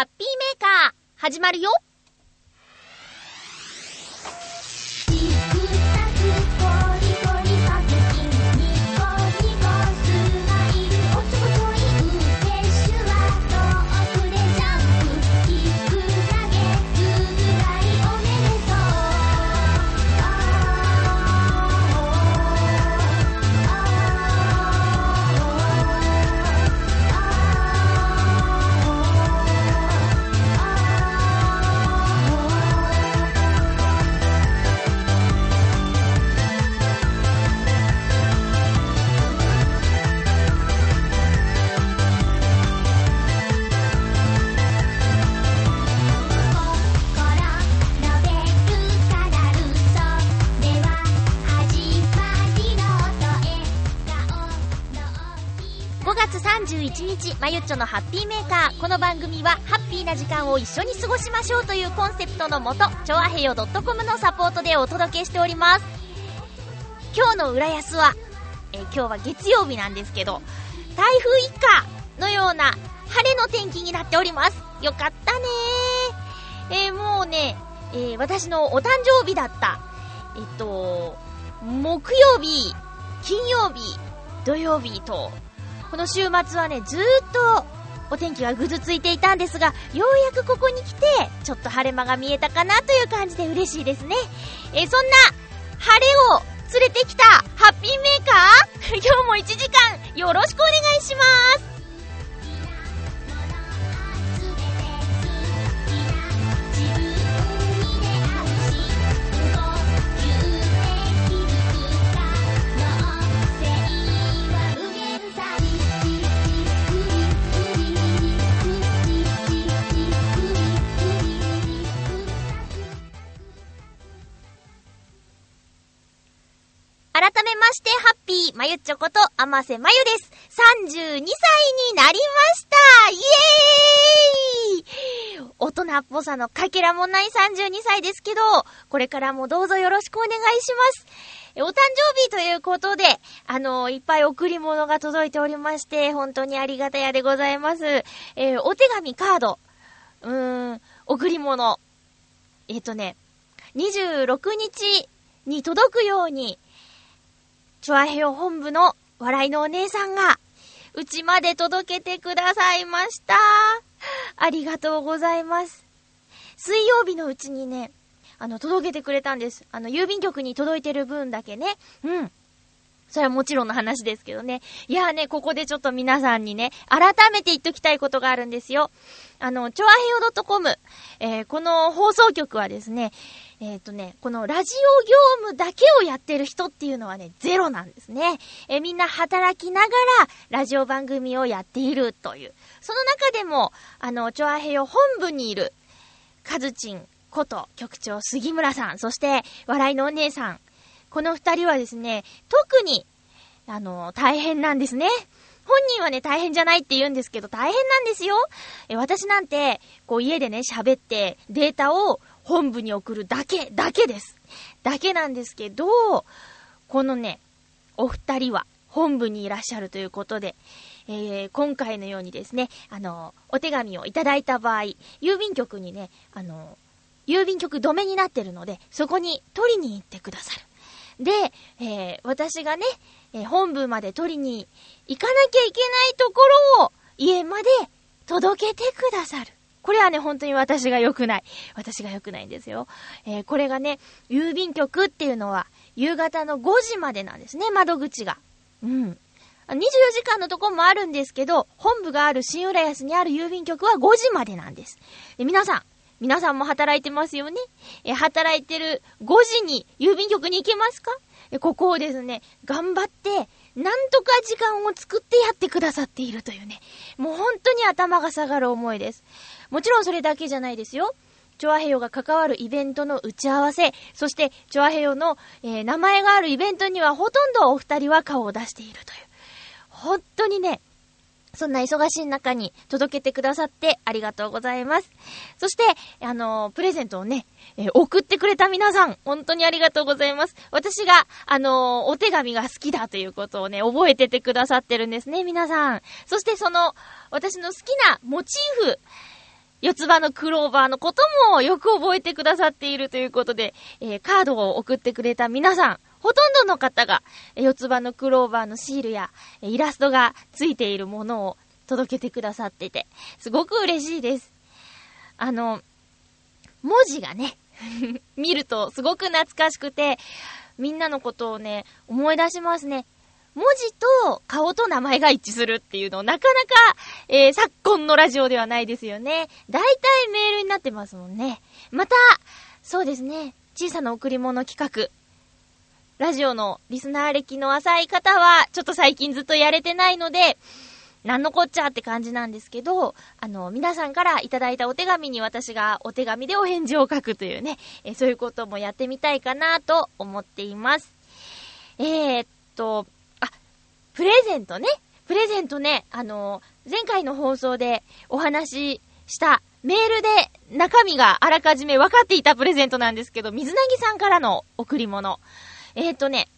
ハッピーメーカー、始まるよ。日、まゆっちょのハッピーメーカー。この番組は、ハッピーな時間を一緒に過ごしましょうというコンセプトのもと、ちょわへよ .com のサポートでお届けしております。今日の浦安は、え今日は月曜日なんですけど、台風一過のような晴れの天気になっております。よかったねー。えーもうね、えー私のお誕生日だった、えっと、木曜日、金曜日、土曜日と、この週末はね、ずっとお天気はぐずついていたんですが、ようやくここに来て、ちょっと晴れ間が見えたかなという感じで嬉しいですね。えそんな、晴れを連れてきたハッピーメーカー？今日も1時間よろしくお願いしますまゆちょこと、あませまゆです。32歳になりましたイエーイ大人っぽさのかけらもない32歳ですけど、これからもどうぞよろしくお願いします。えお誕生日ということで、あの、いっぱい贈り物が届いておりまして、本当にありがたやでございます。えーお手紙カード、うーん、贈り物、えっ、とね、26日に届くように、チョアヘオ本部の笑いのお姉さんが、うちまで届けてくださいました。ありがとうございます。水曜日のうちにね、あの、届けてくれたんです。あの、郵便局に届いてる分だけね。うん。それはもちろんの話ですけどね。いやーね、ここでちょっと皆さんにね、改めて言っときたいことがあるんですよ。あの、ちょあへよ .com、えー、この放送局はですね、えっ、とね、このラジオ業務だけをやってる人っていうのはね、ゼロなんですね。えーみんな働きながら、ラジオ番組をやっているという。その中でも、あの、ちょあへよ本部にいる、カズチンこと局長杉村さん、そして、笑いのお姉さん。この二人はですね、特に、あの、大変なんですね。本人はね、大変じゃないって言うんですけど、大変なんですよ。え、私なんて、こう家でね、喋って、データを本部に送るだけ、だけです。だけなんですけど、このね、お二人は本部にいらっしゃるということで、えー今回のようにですね、あの、お手紙をいただいた場合、郵便局にね、あの、郵便局止めになってるので、そこに取りに行ってくださる。で、えー私がね、えー本部まで取りに行かなきゃいけないところを家まで届けてくださる。これはね、本当に私が良くない。私が良くないんですよ。えーこれがね、郵便局っていうのは、夕方の5時までなんですね、窓口が。うん。24時間のとこもあるんですけど、本部がある新浦安にある郵便局は5時までなんです。で、皆さん、皆さんも働いてますよね？え、働いてる5時に郵便局に行けますか？ここをですね、頑張って、なんとか時間を作ってやってくださっているというね。もう本当に頭が下がる思いです。もちろんそれだけじゃないですよ。チョアヘヨが関わるイベントの打ち合わせ、そしてチョアヘヨの、えー名前があるイベントにはほとんどお二人は顔を出しているという。本当にね、そんな忙しい中に届けてくださってありがとうございます。そして、あの、プレゼントをね、えー送ってくれた皆さん、本当にありがとうございます。私が、あの、お手紙が好きだということをね、覚えててくださってるんですね、皆さん。そしてその、私の好きなモチーフ、四つ葉のクローバーのこともよく覚えてくださっているということで、えー、カードを送ってくれた皆さん、ほとんどの方が、四つ葉のクローバーのシールや、イラストがついているものを届けてくださってて、すごく嬉しいです。あの、文字がね、見るとすごく懐かしくて、みんなのことをね、思い出しますね。文字と顔と名前が一致するっていうのなかなか、えー、昨今のラジオではないですよね。大体メールになってますもんね。また、そうですね、小さな贈り物企画。ラジオのリスナー歴の浅い方は、ちょっと最近ずっとやれてないので、なんのこっちゃって感じなんですけど、あの、皆さんからいただいたお手紙に私がお手紙でお返事を書くというね、えそういうこともやってみたいかなと思っています。えー、っと、プレゼントね。プレゼントね、あの、前回の放送でお話ししたメールで中身があらかじめ分かっていたプレゼントなんですけど、水なぎさんからの贈り物。えー、とね、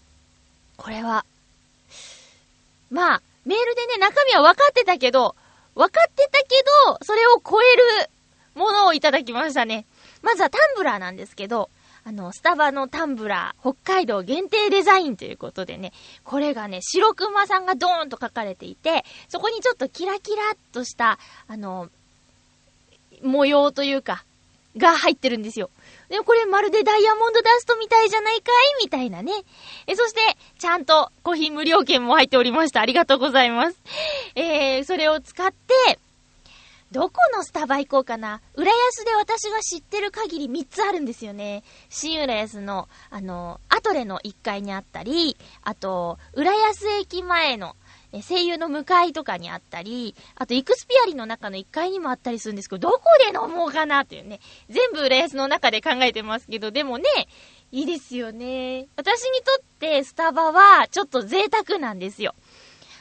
これは、まあ、メールでね、中身は分かってたけど、分かってたけど、それを超えるものをいただきましたね。まずはタンブラーなんですけど、あの、スタバのタンブラー、北海道限定デザインということでね、これがね、白熊さんがドーンと書かれていて、そこにちょっとキラキラっとした、あの、模様というか、が入ってるんですよ。でもこれまるでダイヤモンドダストみたいじゃないかいみたいなね。え、そして、ちゃんとコーヒー無料券も入っておりました。ありがとうございます。えー、それを使って、どこのスタバ行こうかな？浦安で私が知ってる限り3つあるんですよね。新浦安の、あの、アトレの1階にあったり、あと、浦安駅前の声優の向かいとかにあったり、あとイクスピアリの中の1階にもあったりするんですけど、どこで飲もうかなっていうね。全部浦安の中で考えてますけど、でもね、いいですよね。私にとってスタバはちょっと贅沢なんですよ。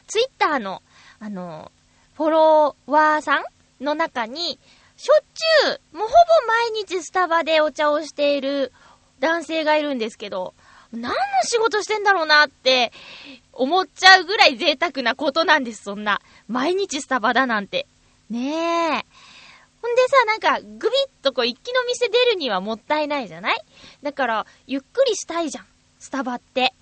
ツイッターの、あの、フォロワーさんの中に、しょっちゅう、もうほぼ毎日スタバでお茶をしている男性がいるんですけど、何の仕事してんだろうなって思っちゃうぐらい贅沢なことなんです、そんな。毎日スタバだなんて。ねえ。ほんでさ、なんか、グビッとこう、一気の店出るにはもったいないじゃない？だから、ゆっくりしたいじゃん。スタバって。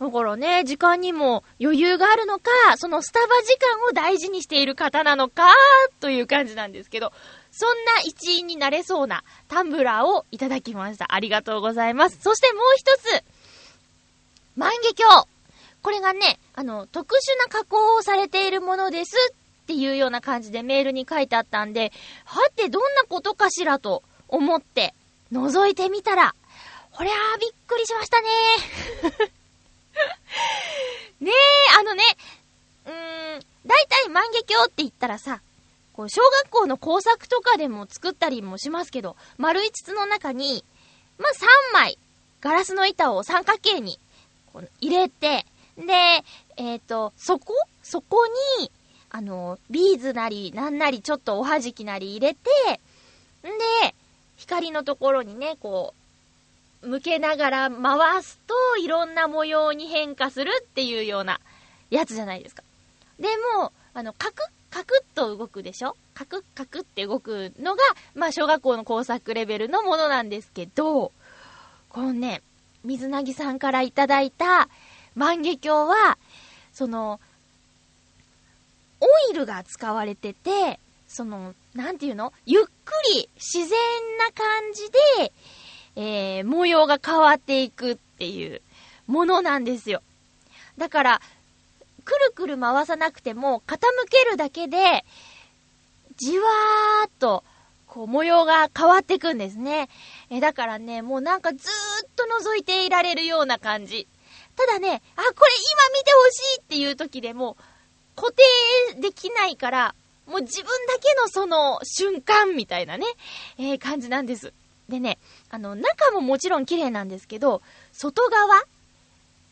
だからね、時間にも余裕があるのか、そのスタバ時間を大事にしている方なのか、という感じなんですけど、そんな一員になれそうなタンブラーをいただきました。ありがとうございます。そしてもう一つ、万華鏡これがね、あの、特殊な加工をされているものですっていうような感じでメールに書いてあったんで、はてどんなことかしらと思って覗いてみたら、ほりゃーびっくりしましたね ねえ、あのね、うーん、だいたい万華鏡って言ったらさ、こう、小学校の工作とかでも作ったりもしますけど、丸い筒の中に、まあ、3枚、ガラスの板を三角形に入れて、で、えっ、ー、と、そこそこに、あの、ビーズなり、なんなり、ちょっとおはじきなり入れて、んで、光のところにね、こう、向けながら回すと、いろんな模様に変化するっていうようなやつじゃないですか。でも、あの、カクッ、カクッと動くでしょ？カクッ、カクッって動くのが、まあ、小学校の工作レベルのものなんですけど、このね、水なぎさんからいただいた、万華鏡は、その、オイルが使われてて、その、なんていうの？ゆっくり自然な感じで、えー、模様が変わっていくっていうものなんですよ。だから、くるくる回さなくても、傾けるだけで、じわーっと、こう、模様が変わっていくんですね。え、だからね、もうなんかずーっと覗いていられるような感じ。ただね、あ、これ今見てほしいっていう時でも、固定できないから、もう自分だけのその瞬間みたいなね、えー、感じなんです。でね、あの、中ももちろん綺麗なんですけど、外側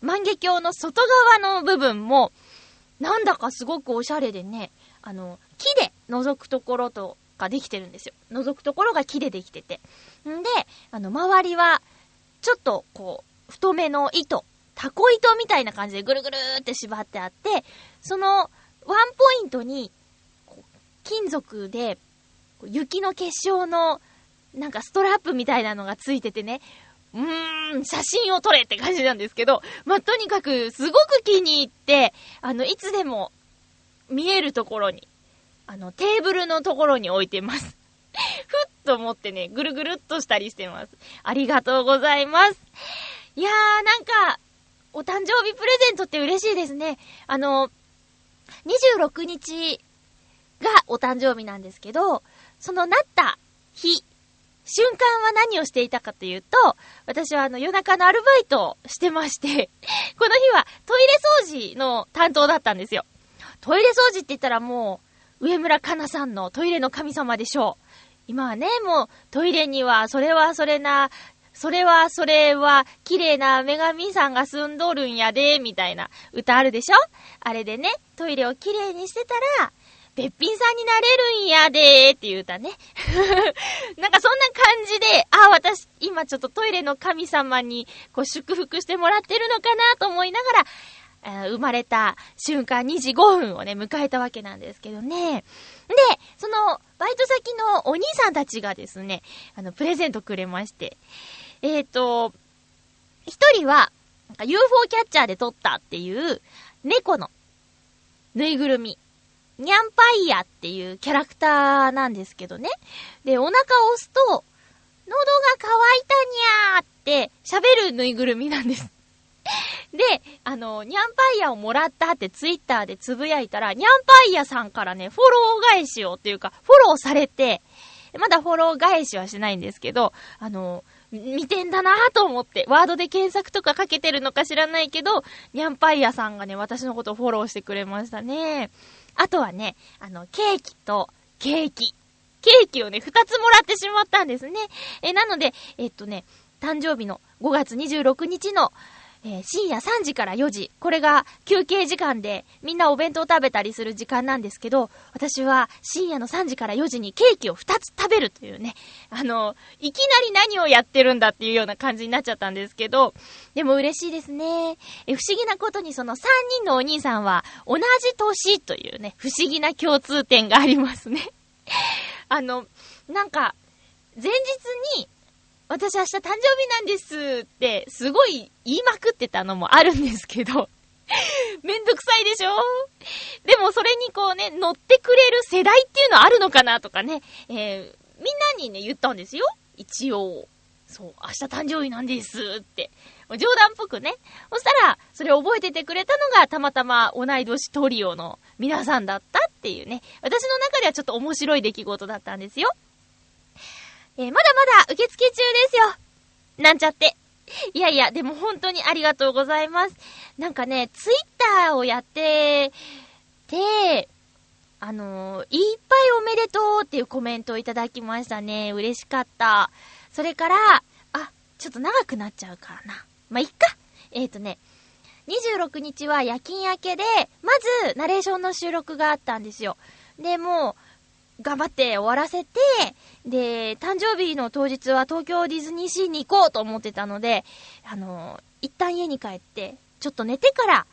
万華鏡の外側の部分も、なんだかすごくおしゃれでね、あの、木で覗くところとかできてるんですよ。覗くところが木でできてて。んで、あの、周りは、ちょっと、こう、太めの糸タコ糸みたいな感じでぐるぐるって縛ってあって、そのワンポイントに、金属で、雪の結晶の、なんかストラップみたいなのがついててね、うーん、写真を撮れって感じなんですけど、まあ、とにかく、すごく気に入って、あの、いつでも、見えるところに、あの、テーブルのところに置いてます。ふっと持ってね、ぐるぐるっとしたりしてます。ありがとうございます。いやー、なんか、お誕生日プレゼントって嬉しいですね。あの、26日がお誕生日なんですけど、そのなった日、瞬間は何をしていたかというと、私はあの夜中のアルバイトをしてまして この日はトイレ掃除の担当だったんですよ。トイレ掃除って言ったらもう、上村かなさんのトイレの神様でしょう。今はね、もうトイレにはそれはそれな、それはそれは綺麗な女神さんが住んどるんやで、みたいな歌あるでしょ？あれでね、トイレを綺麗にしてたら、べっぴんさんになれるんやでーっていう歌ね。なんかそんな感じで、あ、私、今ちょっとトイレの神様に、こう祝福してもらってるのかなと思いながら、生まれた瞬間2時5分をね、迎えたわけなんですけどね。で、その、バイト先のお兄さんたちがですね、あの、プレゼントくれまして。えっ、ー、と、一人は、なんか UFO キャッチャーで撮ったっていう、猫の、ぬいぐるみ。ニャンパイヤっていうキャラクターなんですけどね。で、お腹を押すと、喉が渇いたにゃーって喋るぬいぐるみなんです。で、あの、ニャンパイヤをもらったってツイッターでつぶやいたら、ニャンパイヤさんからね、フォロー返しをっていうか、フォローされて、まだフォロー返しはしないんですけど、あの、見てんだなぁと思って、ワードで検索とかかけてるのか知らないけど、ニャンパイヤさんがね、私のことをフォローしてくれましたね。あとはね、あの、ケーキとケーキ。ケーキをね、二つもらってしまったんですね。え、なので、えっとね、誕生日の5月26日のえー、深夜3時から4時、これが休憩時間でみんなお弁当食べたりする時間なんですけど、私は深夜の3時から4時にケーキを2つ食べるというね、あの、いきなり何をやってるんだっていうような感じになっちゃったんですけど、でも嬉しいですね。え、不思議なことにその3人のお兄さんは同じ年というね、不思議な共通点がありますね。あの、なんか、前日に私明日誕生日なんですって、すごい言いまくってたのもあるんですけど、めんどくさいでしょ？でもそれにこうね、乗ってくれる世代っていうのあるのかなとかね、えー、みんなにね、言ったんですよ。一応。そう、明日誕生日なんですって。冗談っぽくね。そしたら、それを覚えててくれたのが、たまたま同い年トリオの皆さんだったっていうね。私の中ではちょっと面白い出来事だったんですよ。えー、まだまだ受付中ですよ。なんちゃって。いやいや、でも本当にありがとうございます。なんかね、ツイッターをやってて、あのー、いっぱいおめでとうっていうコメントをいただきましたね。嬉しかった。それから、あ、ちょっと長くなっちゃうからな。まあ、いっか。えっ、ー、とね、26日は夜勤明けで、まず、ナレーションの収録があったんですよ。で、も、頑張って終わらせて、で、誕生日の当日は東京ディズニーシーに行こうと思ってたので、あの、一旦家に帰って、ちょっと寝てから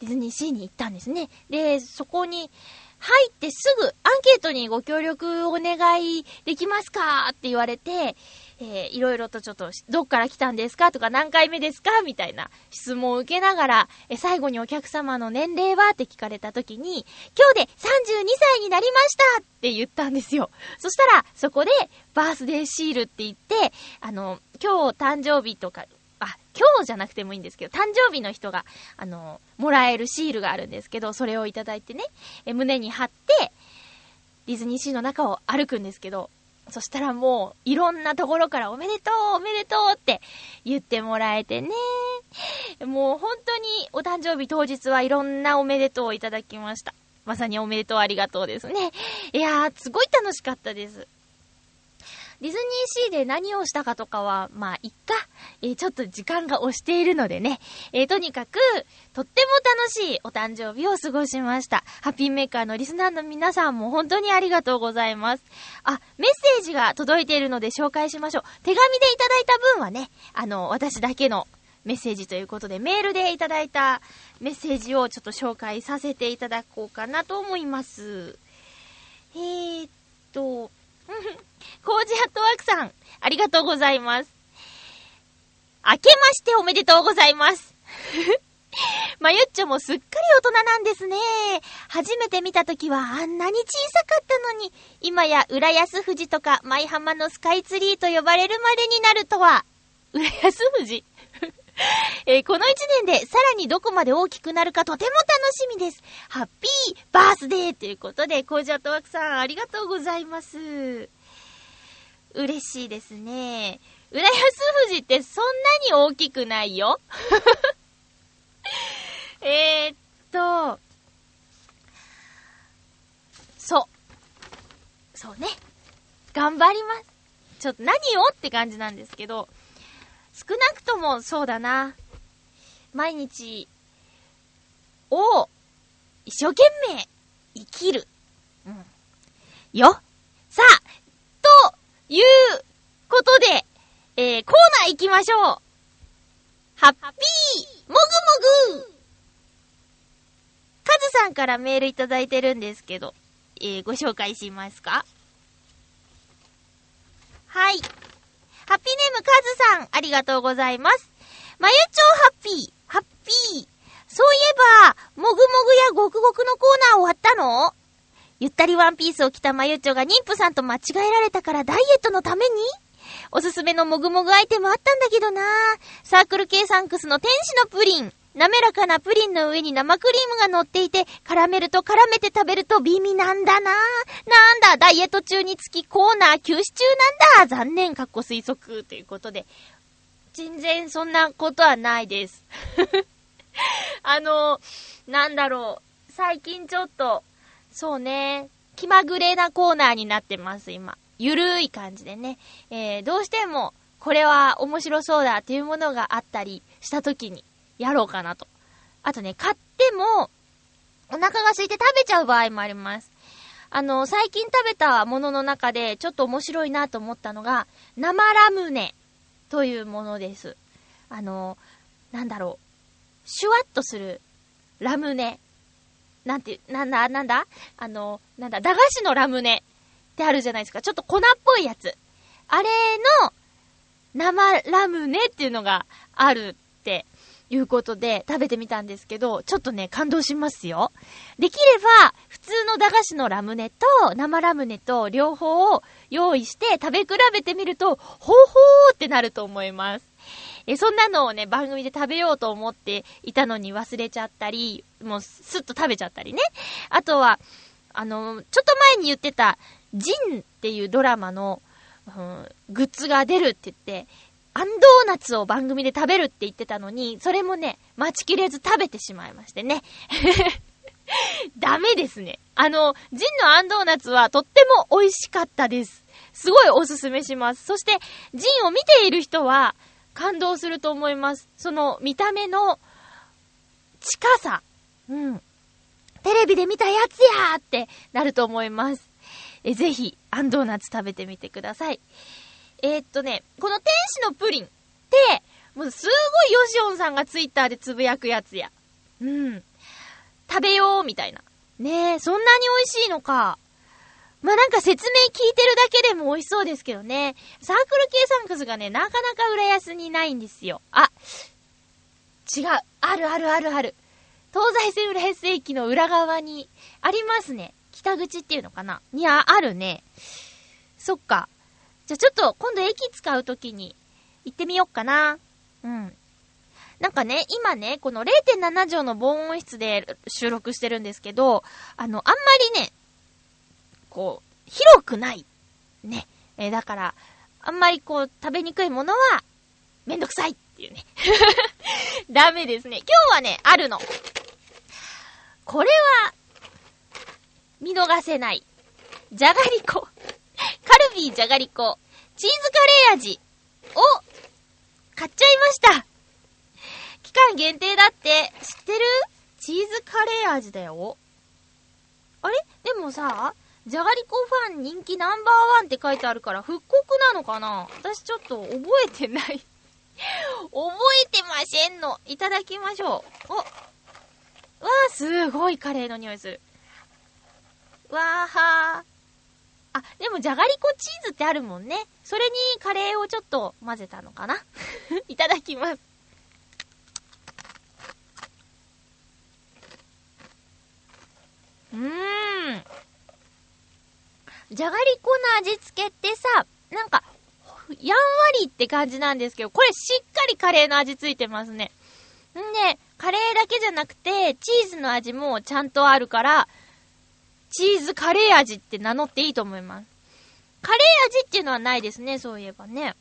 ディズニーシーに行ったんですね。で、そこに入ってすぐアンケートにご協力お願いできますかって言われて、えー、いろいろとちょっと、どっから来たんですか？とか何回目ですか？みたいな質問を受けながら、えー、最後にお客様の年齢は？って聞かれた時に、今日で32歳になりましたって言ったんですよ。そしたら、そこで、バースデーシールって言って、あの、今日誕生日とか、あ、今日じゃなくてもいいんですけど、誕生日の人が、あの、もらえるシールがあるんですけど、それをいただいてね、え胸に貼って、ディズニーシーの中を歩くんですけど、そしたらもう、いろんなところからおめでとうおめでとうって言ってもらえてね。もう本当にお誕生日当日はいろんなおめでとうをいただきました。まさにおめでとうありがとうですね。いやー、すごい楽しかったです。ディズニーシーで何をしたかとかは、まあ、いっか。えー、ちょっと時間が押しているのでね。えー、とにかく、とっても楽しいお誕生日を過ごしました。ハッピーメーカーのリスナーの皆さんも本当にありがとうございます。あ、メッセージが届いているので紹介しましょう。手紙でいただいた分はね、あの、私だけのメッセージということで、メールでいただいたメッセージをちょっと紹介させていただこうかなと思います。えーっと、コージアットワークさん、ありがとうございます。明けましておめでとうございます。まゆっちょもすっかり大人なんですね。初めて見た時はあんなに小さかったのに、今や浦安富士とか舞浜のスカイツリーと呼ばれるまでになるとは。浦安富士？えー、この一年でさらにどこまで大きくなるかとても楽しみです。ハッピーバースデーということで、コージャットワークさんありがとうございます。嬉しいですね。浦安富士ってそんなに大きくないよ。えっと、そう。そうね。頑張ります。ちょっと何をって感じなんですけど、少なくともそうだな。毎日を一生懸命生きる。うん。よ。さあ、いうことで、えー、コーナー行きましょう。ハッピーもぐもぐカズさんからメールいただいてるんですけど、えー、ご紹介しますか？はい。ハッピーネームカズさん、ありがとうございます。まゆちょハッピー、ハッピー。そういえば、もぐもぐやごくごくのコーナー終わったの？ゆったりワンピースを着たまゆちょが妊婦さんと間違えられたからダイエットのために？おすすめのもぐもぐアイテムあったんだけどなサークル系サンクスの天使のプリン。滑らかなプリンの上に生クリームが乗っていて、絡めると絡めて食べると美味なんだななんだ、ダイエット中につきコーナー休止中なんだ残念、かっこ推測。ということで。全然そんなことはないです。あの、なんだろう。最近ちょっと、そうね、気まぐれなコーナーになってます、今。ゆるい感じでね。えー、どうしても、これは面白そうだっていうものがあったりした時に、やろうかなと。あとね、買っても、お腹が空いて食べちゃう場合もあります。あの、最近食べたものの中で、ちょっと面白いなと思ったのが、生ラムネというものです。あの、なんだろう。シュワッとするラムネ。なんて、なんだ、なんだ？あの、なんだ、駄菓子のラムネってあるじゃないですか。ちょっと粉っぽいやつ。あれの生ラムネっていうのがあるっていうことで食べてみたんですけど、ちょっとね、感動しますよ。できれば、普通の駄菓子のラムネと生ラムネと両方を用意して食べ比べてみると、ほうほーってなると思います。え、そんなのをね、番組で食べようと思っていたのに忘れちゃったり、もうスッと食べちゃったりね。あとは、あの、ちょっと前に言ってた、ジンっていうドラマの、うん、グッズが出るって言って、アンドーナツを番組で食べるって言ってたのに、それもね、待ちきれず食べてしまいましてね。ダメですね。あの、ジンのアンドーナツはとっても美味しかったです。すごいおすすめします。そして、ジンを見ている人は感動すると思います。その見た目の近さ。うん。テレビで見たやつやーってなると思います。え、ぜひ、アンドーナツ食べてみてください。えー、っとね、この天使のプリンって、もうすごいヨシオンさんがツイッターでつぶやくやつや。うん。食べよう、みたいな。ねえ、そんなに美味しいのか。まあ、なんか説明聞いてるだけでも美味しそうですけどね。サークル系サンクスがね、なかなか浦安にないんですよ。あ、違う。あるあるあるある。東西線浦安駅の裏側にありますね。北口っていうのかないや、あるね。そっか。じゃあちょっと今度駅使うときに行ってみよっかな。うん。なんかね、今ね、この0.7畳の防音室で収録してるんですけど、あの、あんまりね、こう、広くない。ね。えー、だから、あんまりこう、食べにくいものは、めんどくさいっていうね。ダメですね。今日はね、あるの。これは、見逃せない。じゃがりこ。カルビーじゃがりこ、チーズカレー味を買っちゃいました。期間限定だって知ってる？チーズカレー味だよ。あれ？でもさ、じゃがりこファン人気ナンバーワンって書いてあるから復刻なのかな？私ちょっと覚えてない 覚えてませんの。いただきましょう。お。わー、すごいカレーの匂いする。わーはー。あ、でもじゃがりこチーズってあるもんね。それにカレーをちょっと混ぜたのかな？いただきます。うーん。じゃがりこの味付けってさ、なんか、やんわりって感じなんですけど、これしっかりカレーの味ついてますね。んで、カレーだけじゃなくて、チーズの味もちゃんとあるから、チーズカレー味って名乗っていいと思います。カレー味っていうのはないですね、そういえばね。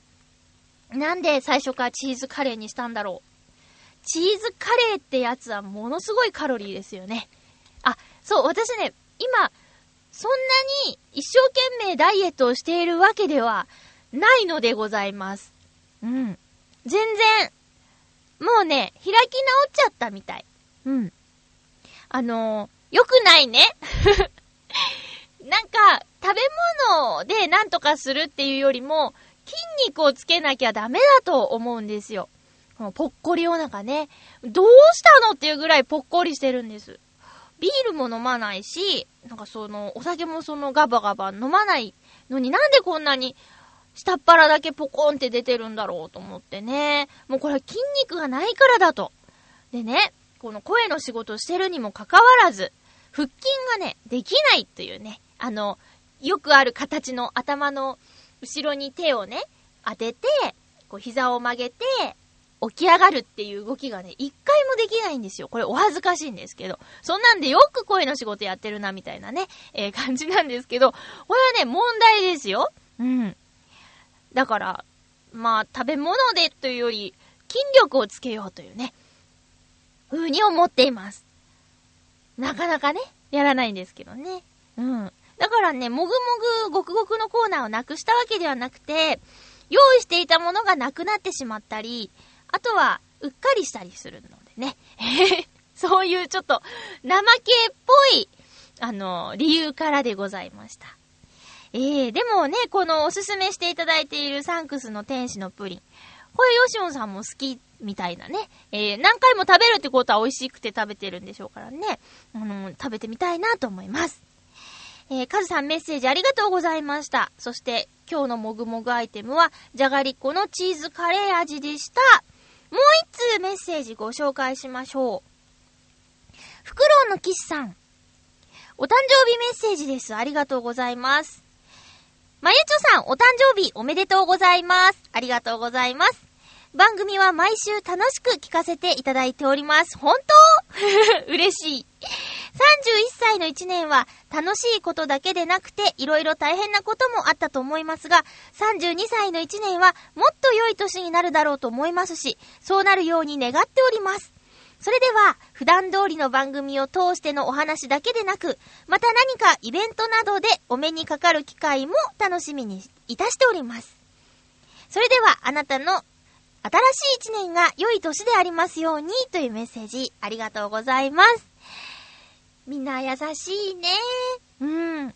なんで最初からチーズカレーにしたんだろう。チーズカレーってやつはものすごいカロリーですよね。あ、そう、私ね、今、そんなに一生懸命ダイエットをしているわけではないのでございます。うん。全然、もうね、開き直っちゃったみたい。うん。あのー、よくないね。なんか、食べ物でなんとかするっていうよりも、筋肉をつけなきゃダメだと思うんですよ。ぽっこりお腹ね。どうしたのっていうぐらいぽっこりしてるんです。ビールも飲まないし、なんかその、お酒もそのガバガバ飲まないのになんでこんなに下っ腹だけポコンって出てるんだろうと思ってね。もうこれ筋肉がないからだと。でね、この声の仕事してるにもかかわらず、腹筋がね、できないっていうね。あの、よくある形の頭の後ろに手をね、当てて、こう膝を曲げて、起き上がるっていう動きがね、一回もできないんですよ。これお恥ずかしいんですけど。そんなんでよく声の仕事やってるな、みたいなね、えー、感じなんですけど、これはね、問題ですよ。うん。だから、まあ、食べ物でというより、筋力をつけようというね、風に思っています。なかなかね、やらないんですけどね。うん。だからね、もぐもぐごくごくのコーナーをなくしたわけではなくて、用意していたものがなくなってしまったり、あとは、うっかりしたりするのでね。そういうちょっと、怠けっぽい、あの、理由からでございました。ええー、でもね、このおすすめしていただいているサンクスの天使のプリン。これヨシオンさんも好きみたいなね。えー、何回も食べるってことは美味しくて食べてるんでしょうからね。あの、食べてみたいなと思います。えー、カズさんメッセージありがとうございました。そして、今日のもぐもぐアイテムは、じゃがりこのチーズカレー味でした。もう一通メッセージご紹介しましょう。フクロウのキスさん。お誕生日メッセージです。ありがとうございます。まゆちょさん、お誕生日おめでとうございます。ありがとうございます。番組は毎週楽しく聞かせていただいております。本当？嬉しい。31歳の1年は楽しいことだけでなくて色々大変なこともあったと思いますが、32歳の1年はもっと良い年になるだろうと思いますし、そうなるように願っております。それでは、普段通りの番組を通してのお話だけでなく、また何かイベントなどでお目にかかる機会も楽しみにいたしております。それでは、あなたの新しい一年が良い年でありますようにというメッセージありがとうございます。みんな優しいね。うん。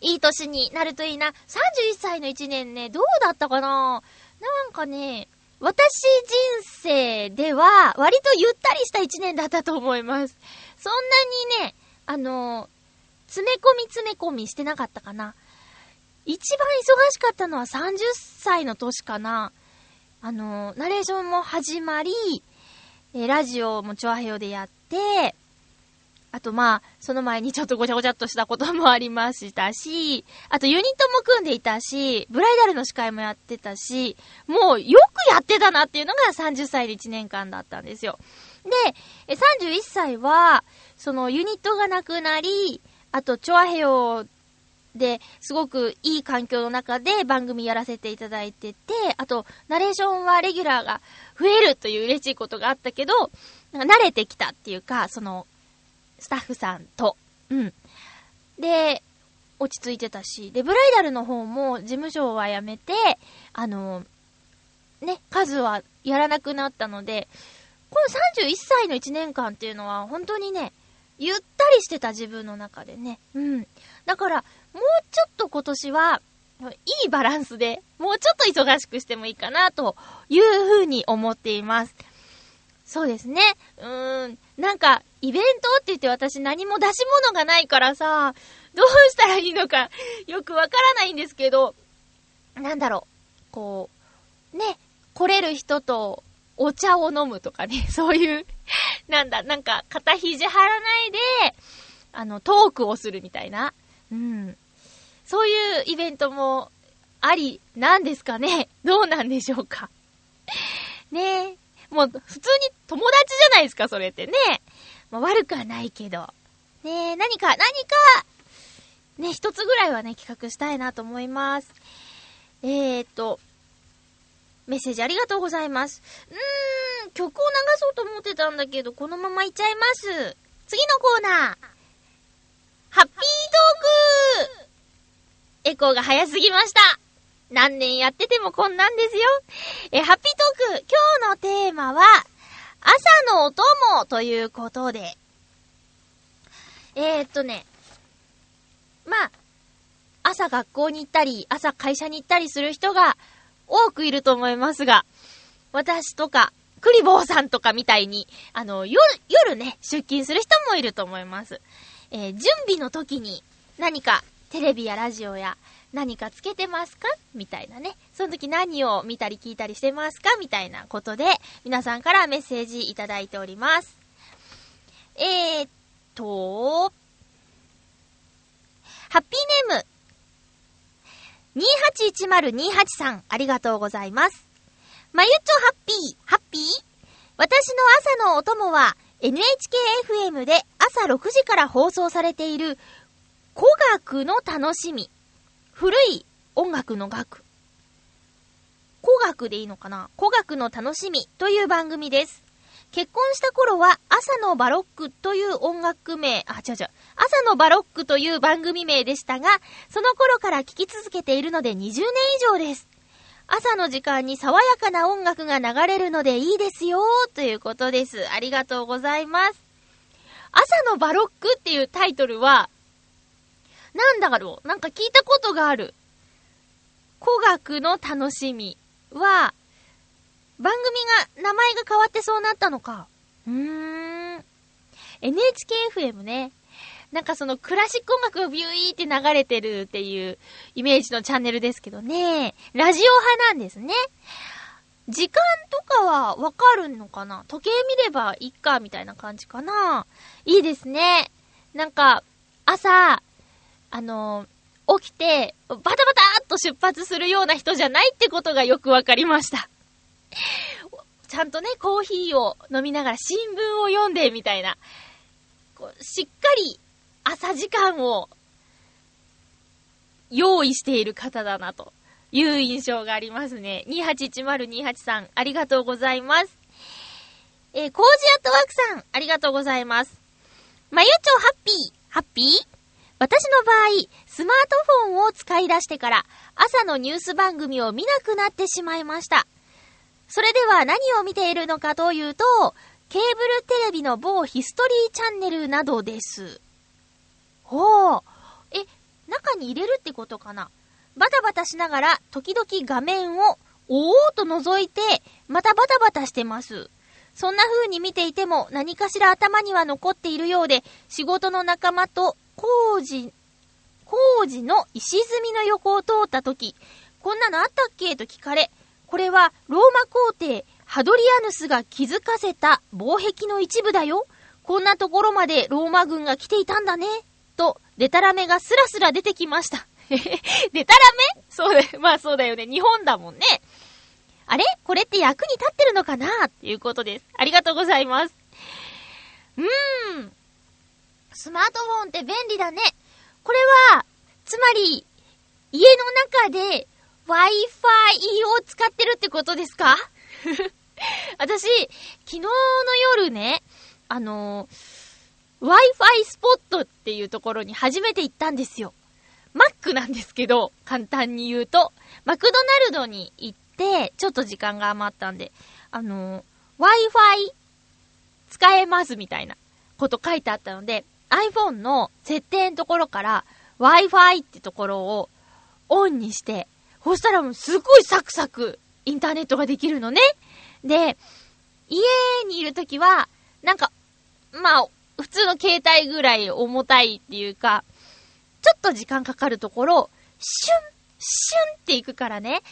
いい年になるといいな。31歳の一年ね、どうだったかな？なんかね、私人生では割とゆったりした一年だったと思います。そんなにね、あの、詰め込み詰め込みしてなかったかな。一番忙しかったのは30歳の年かな。あの、ナレーションも始まり、えラジオもチョアヘヨでやって、あとまあ、その前にちょっとごちゃごちゃっとしたこともありましたし、あとユニットも組んでいたし、ブライダルの司会もやってたし、もうよくやってたなっていうのが30歳で1年間だったんですよ。で、31歳は、そのユニットがなくなり、あと、チョアヘヨで、すごくいい環境の中で番組やらせていただいてて、あと、ナレーションはレギュラーが増えるという嬉しいことがあったけど、慣れてきたっていうか、その、スタッフさんと、うん。で、落ち着いてたし、で、ブライダルの方も事務所は辞めて、あの、ね、数はやらなくなったので、この31歳の1年間っていうのは本当にね、ゆったりしてた自分の中でね。うん。だから、もうちょっと今年は、いいバランスで、もうちょっと忙しくしてもいいかな、というふうに思っています。そうですね。うーん。なんか、イベントって言って私何も出し物がないからさ、どうしたらいいのかよくわからないんですけど、なんだろう。こう、ね、来れる人とお茶を飲むとかね、そういう、なんだ、なんか、肩肘張らないで、あの、トークをするみたいな。うん。そういうイベントもありなんですかねどうなんでしょうかねえ。もう、普通に友達じゃないですか、それってね。まあ、悪くはないけど。ねえ、何か、何か、ね、一つぐらいはね、企画したいなと思います。えーと、メッセージありがとうございます。うーん、曲を流そうと思ってたんだけど、このままいっちゃいます。次のコーナー。ハッピートークエコーが早すぎました。何年やっててもこんなんですよ。え、ハッピートーク、今日のテーマは、朝のお供ということで。えー、っとね、まあ、朝学校に行ったり、朝会社に行ったりする人が多くいると思いますが、私とか、クリボーさんとかみたいに、あの、夜、夜ね、出勤する人もいると思います。えー、準備の時に何かテレビやラジオや何かつけてますか？みたいなね。その時何を見たり聞いたりしてますか？みたいなことで、皆さんからメッセージいただいております。えー、っと、ハッピーネーム、281028さん、ありがとうございます。まゆちょハッピー、ハッピー？私の朝のお供は NHKFM で朝6時から放送されている古学の楽しみ。古い音楽の楽。古学でいいのかな？古学の楽しみという番組です。結婚した頃は朝のバロックという音楽名、あ、違う違う。朝のバロックという番組名でしたが、その頃から聴き続けているので20年以上です。朝の時間に爽やかな音楽が流れるのでいいですよ、ということです。ありがとうございます。朝のバロックっていうタイトルは、なんだろうなんか聞いたことがある。古学の楽しみは、番組が、名前が変わってそうなったのか。うーん。NHKFM ね。なんかそのクラシック音楽がビューイーって流れてるっていうイメージのチャンネルですけどね。ラジオ派なんですね。時間とかはわかるのかな時計見ればいっかみたいな感じかないいですね。なんか、朝、あの起きて、バタバタっと出発するような人じゃないってことがよくわかりました。ちゃんとね、コーヒーを飲みながら新聞を読んでみたいな。こうしっかり朝時間を用意している方だなという印象がありますね。281028さん、ありがとうございます。えー、コージアットワークさん、ありがとうございます。まゆちょハッピー、ハッピー？私の場合、スマートフォンを使い出してから、朝のニュース番組を見なくなってしまいました。それでは何を見ているのかというと、ケーブルテレビの某ヒストリーチャンネルなどです。ほう。え、中に入れるってことかな？バタバタしながら、時々画面を、おーっと覗いて、またバタバタしてます。そんな風に見ていても何かしら頭には残っているようで、仕事の仲間と工事、工事の石積みの横を通った時、こんなのあったっけ？と聞かれ、これはローマ皇帝ハドリアヌスが築かせた防壁の一部だよ。こんなところまでローマ軍が来ていたんだね。と、デタラメがスラスラ出てきました。デタラメそうだ。まあそうだよね。日本だもんね。あれ？これって役に立ってるのかな？っていうことです。ありがとうございます。うーん。スマートフォンって便利だね。これは、つまり、家の中で Wi-Fi を使ってるってことですか？私、昨日の夜ね、あのー Wi-Fi スポットっていうところに初めて行ったんですよ。マックなんですけど、簡単に言うと、マクドナルドに行って、ちょっと時間が余ったんで、あの、Wi-Fi 使えますみたいなこと書いてあったので、iPhone の設定のところから Wi-Fi ってところをオンにして、そしたらもうすごいサクサクインターネットができるのね。で、家にいるときは、なんか、まあ、普通の携帯ぐらい重たいっていうか、ちょっと時間かかるところ、シュン、シュンっていくからね。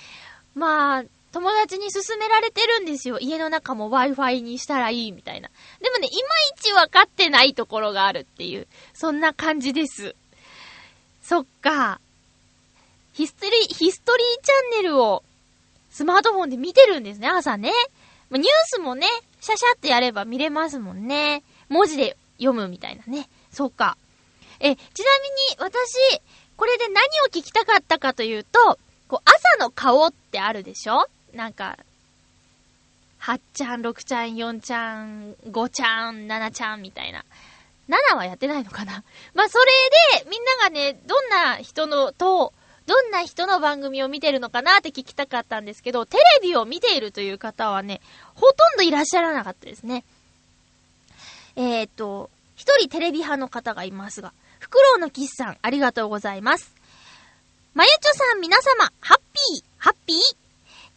まあ、友達に勧められてるんですよ。家の中も Wi-Fi にしたらいいみたいな。でもね、いまいち分かってないところがあるっていう、そんな感じです。そっか。ヒストリー、ヒストリーチャンネルをスマートフォンで見てるんですね、朝ね。ニュースもね、シャシャってやれば見れますもんね。文字で読むみたいなね。そっか。え、ちなみに私、これで何を聞きたかったかというと、こう、朝の顔ってあるでしょ？なんか、8ちゃん、6ちゃん、4ちゃん、5ちゃん、7ちゃんみたいな。7はやってないのかな？まあ、それで、みんながね、どんな人の、と、どんな人の番組を見てるのかなって聞きたかったんですけど、テレビを見ているという方はね、ほとんどいらっしゃらなかったですね。えー、っと、一人テレビ派の方がいますが、フクロウのキスさん、ありがとうございます。まゆちょさん、皆様、ハッピー、ハッピー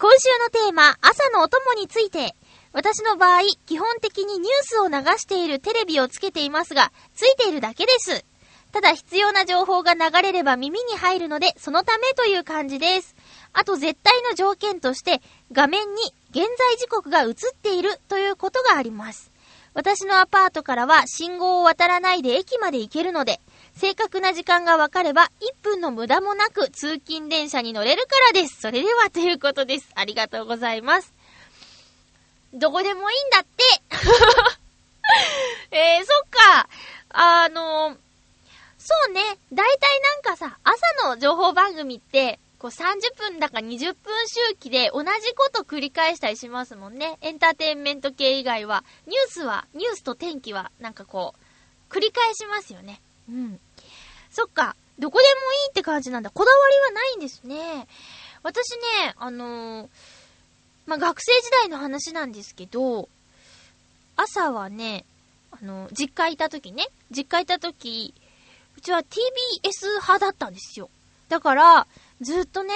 今週のテーマ、朝のお供について。私の場合、基本的にニュースを流しているテレビをつけていますが、ついているだけです。ただ必要な情報が流れれば耳に入るので、そのためという感じです。あと絶対の条件として、画面に現在時刻が映っているということがあります。私のアパートからは信号を渡らないで駅まで行けるので、正確な時間がわかれば、1分の無駄もなく通勤電車に乗れるからです。それでは、ということです。ありがとうございます。どこでもいいんだって えー、そっか。あのそうね。だいたいなんかさ、朝の情報番組って、こう30分だか20分周期で同じこと繰り返したりしますもんね。エンターテインメント系以外は。ニュースは、ニュースと天気は、なんかこう、繰り返しますよね。うん。そっか。どこでもいいって感じなんだ。こだわりはないんですね。私ね、あのー、まあ、学生時代の話なんですけど、朝はね、あのー、実家いた時ね、実家いた時、うちは TBS 派だったんですよ。だから、ずっとね、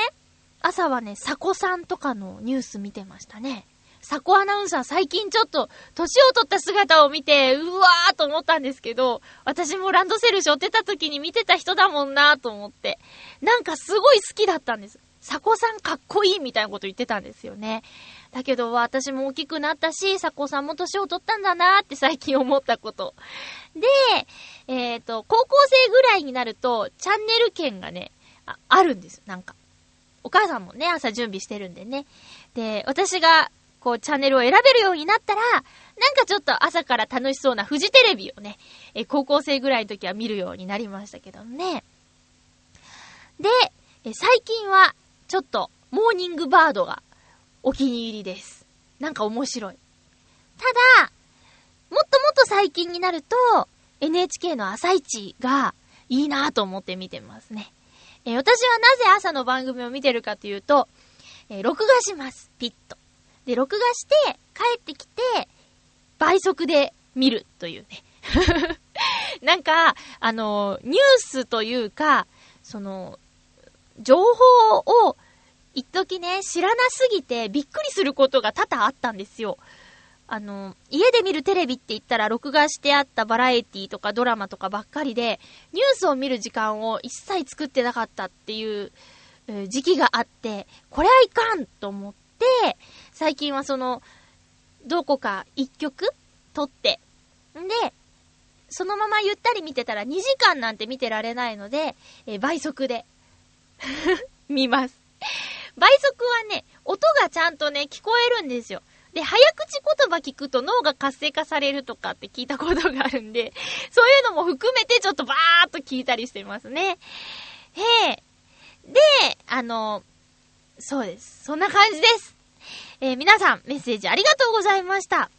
朝はね、サコさんとかのニュース見てましたね。サコアナウンサー最近ちょっと、年を取った姿を見て、うわーと思ったんですけど、私もランドセル背負ってた時に見てた人だもんなーと思って、なんかすごい好きだったんです。サコさんかっこいいみたいなこと言ってたんですよね。だけど私も大きくなったし、サコさんも年を取ったんだなーって 最近思ったこと。で、えっ、ー、と、高校生ぐらいになると、チャンネル権がね、ああるんですなんか。お母さんもね、朝準備してるんでね。で、私がこう、チャンネルを選べるようになったら、なんかちょっと朝から楽しそうなフジテレビをね、え、高校生ぐらいの時は見るようになりましたけどね。で、え、最近は、ちょっと、モーニングバードがお気に入りです。なんか面白い。ただ、もっともっと最近になると、NHK の朝一がいいなぁと思って見てますね。え私はなぜ朝の番組を見てるかというと、え録画します。ピッと。で、録画して、帰ってきて、倍速で見るというね。なんか、あの、ニュースというか、その、情報を、一時ね、知らなすぎてびっくりすることが多々あったんですよ。あの、家で見るテレビって言ったら録画してあったバラエティとかドラマとかばっかりで、ニュースを見る時間を一切作ってなかったっていう、時期があって、これはいかんと思って、最近はその、どこか一曲撮って、んで、そのままゆったり見てたら2時間なんて見てられないので、え、倍速で 見ます。倍速はね、音がちゃんとね、聞こえるんですよ。で、早口言葉聞くと脳が活性化されるとかって聞いたことがあるんで、そういうのも含めてちょっとバーっと聞いたりしてますね。へえ。で、あの、そうです。そんな感じです。えー、皆さん、メッセージありがとうございました。